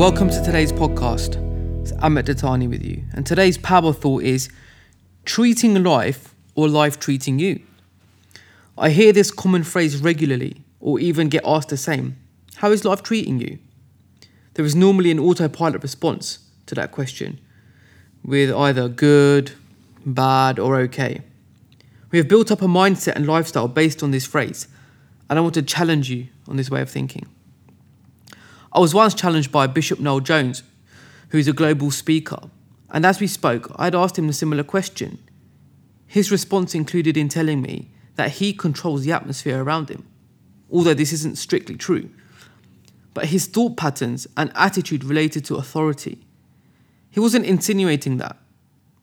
Welcome to today's podcast. It's Amit Dattani with you, and today's power thought is treating life or life treating you. I hear this common phrase regularly, or even get asked the same How is life treating you? There is normally an autopilot response to that question, with either good, bad, or okay. We have built up a mindset and lifestyle based on this phrase, and I want to challenge you on this way of thinking. I was once challenged by Bishop Noel Jones, who is a global speaker, and as we spoke, I'd asked him a similar question. His response included in telling me that he controls the atmosphere around him, although this isn't strictly true. But his thought patterns and attitude related to authority. He wasn't insinuating that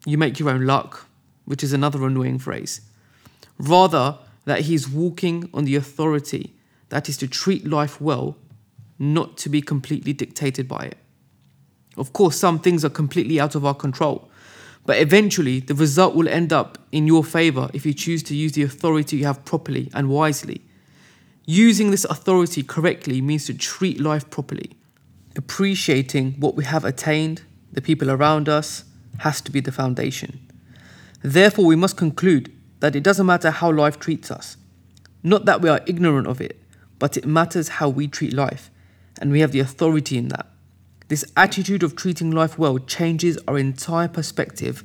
you make your own luck, which is another annoying phrase. Rather, that he's walking on the authority that is to treat life well not to be completely dictated by it. Of course, some things are completely out of our control, but eventually the result will end up in your favor if you choose to use the authority you have properly and wisely. Using this authority correctly means to treat life properly. Appreciating what we have attained, the people around us, has to be the foundation. Therefore, we must conclude that it doesn't matter how life treats us. Not that we are ignorant of it, but it matters how we treat life and we have the authority in that. This attitude of treating life well changes our entire perspective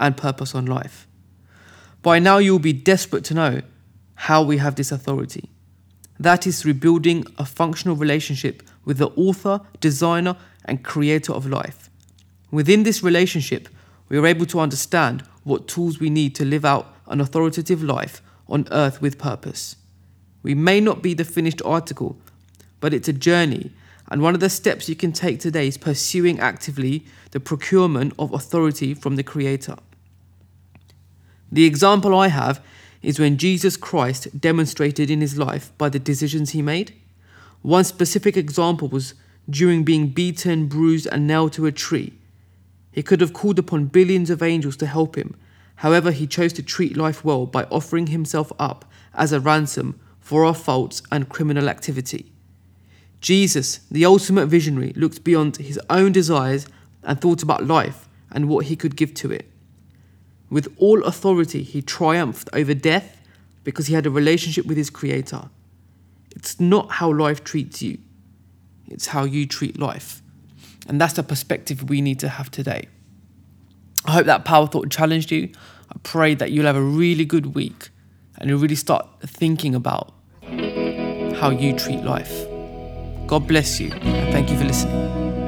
and purpose on life. By now, you will be desperate to know how we have this authority. That is through building a functional relationship with the author, designer, and creator of life. Within this relationship, we are able to understand what tools we need to live out an authoritative life on earth with purpose. We may not be the finished article, but it's a journey. And one of the steps you can take today is pursuing actively the procurement of authority from the Creator. The example I have is when Jesus Christ demonstrated in his life by the decisions he made. One specific example was during being beaten, bruised, and nailed to a tree. He could have called upon billions of angels to help him. However, he chose to treat life well by offering himself up as a ransom for our faults and criminal activity. Jesus, the ultimate visionary, looked beyond his own desires and thought about life and what he could give to it. With all authority, he triumphed over death because he had a relationship with his Creator. It's not how life treats you, it's how you treat life. And that's the perspective we need to have today. I hope that power thought challenged you. I pray that you'll have a really good week and you'll really start thinking about how you treat life. God bless you, and thank you for listening.